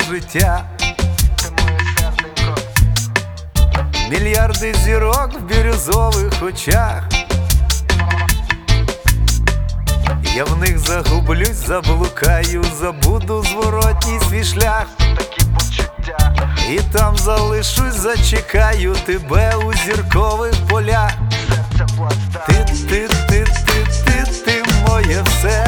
життя. Ти моє серденько, Мільярди зірок в бірюзових очах. Я в них загублюсь, заблукаю, забуду зворотній свій шлях. І там залишусь, зачекаю тебе у зіркових полях. плацда, Ти, ти, ти, ти, ти, ти моє все.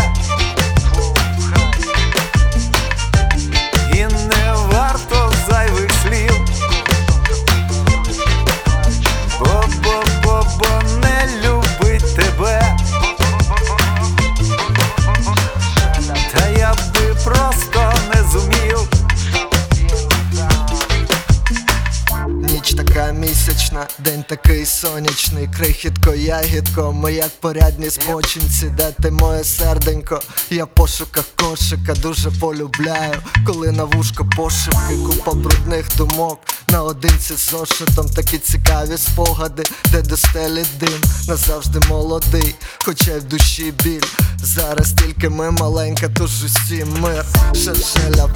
Ніч місячна, день такий сонячний, крихітко, ягідко, ми як порядні збочинці, де ти моє серденько, я в пошуках кошика дуже полюбляю, коли на вушко пошивки, купа брудних думок. Наодинці з зошитом такі цікаві спогади, де до стелі дим, назавжди молодий, хоча й в душі біль. Зараз тільки ми маленька, тож усі мир. Шершеля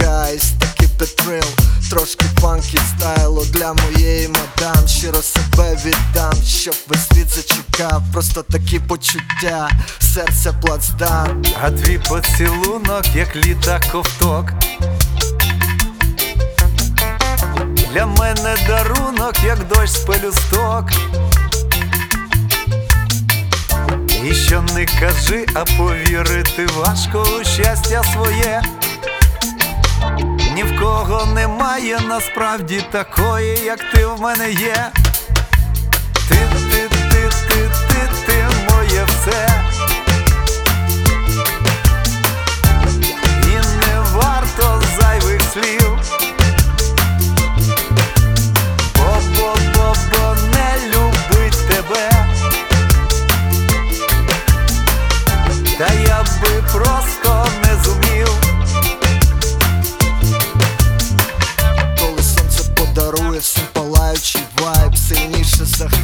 гайс, такий петрил, трошки фанкі стайлу для моєї мадам. Щиро себе віддам, щоб весь світ зачекав. Просто такі почуття, серця плацдарм. А твій поцілунок, як літа ковток. Для мене дарунок, як дощ з пелюсток. І що не кажи, а повірити важко у щастя своє. Ні в кого немає насправді такої, як ти в мене є.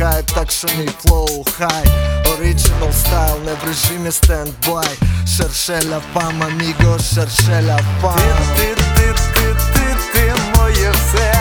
Хайп, так що мій flow high. Original style, не в режимі standby. Cherchez la femme, amigo, cherchez la femme Ти, ти, ти, ти, ти, ти моє все.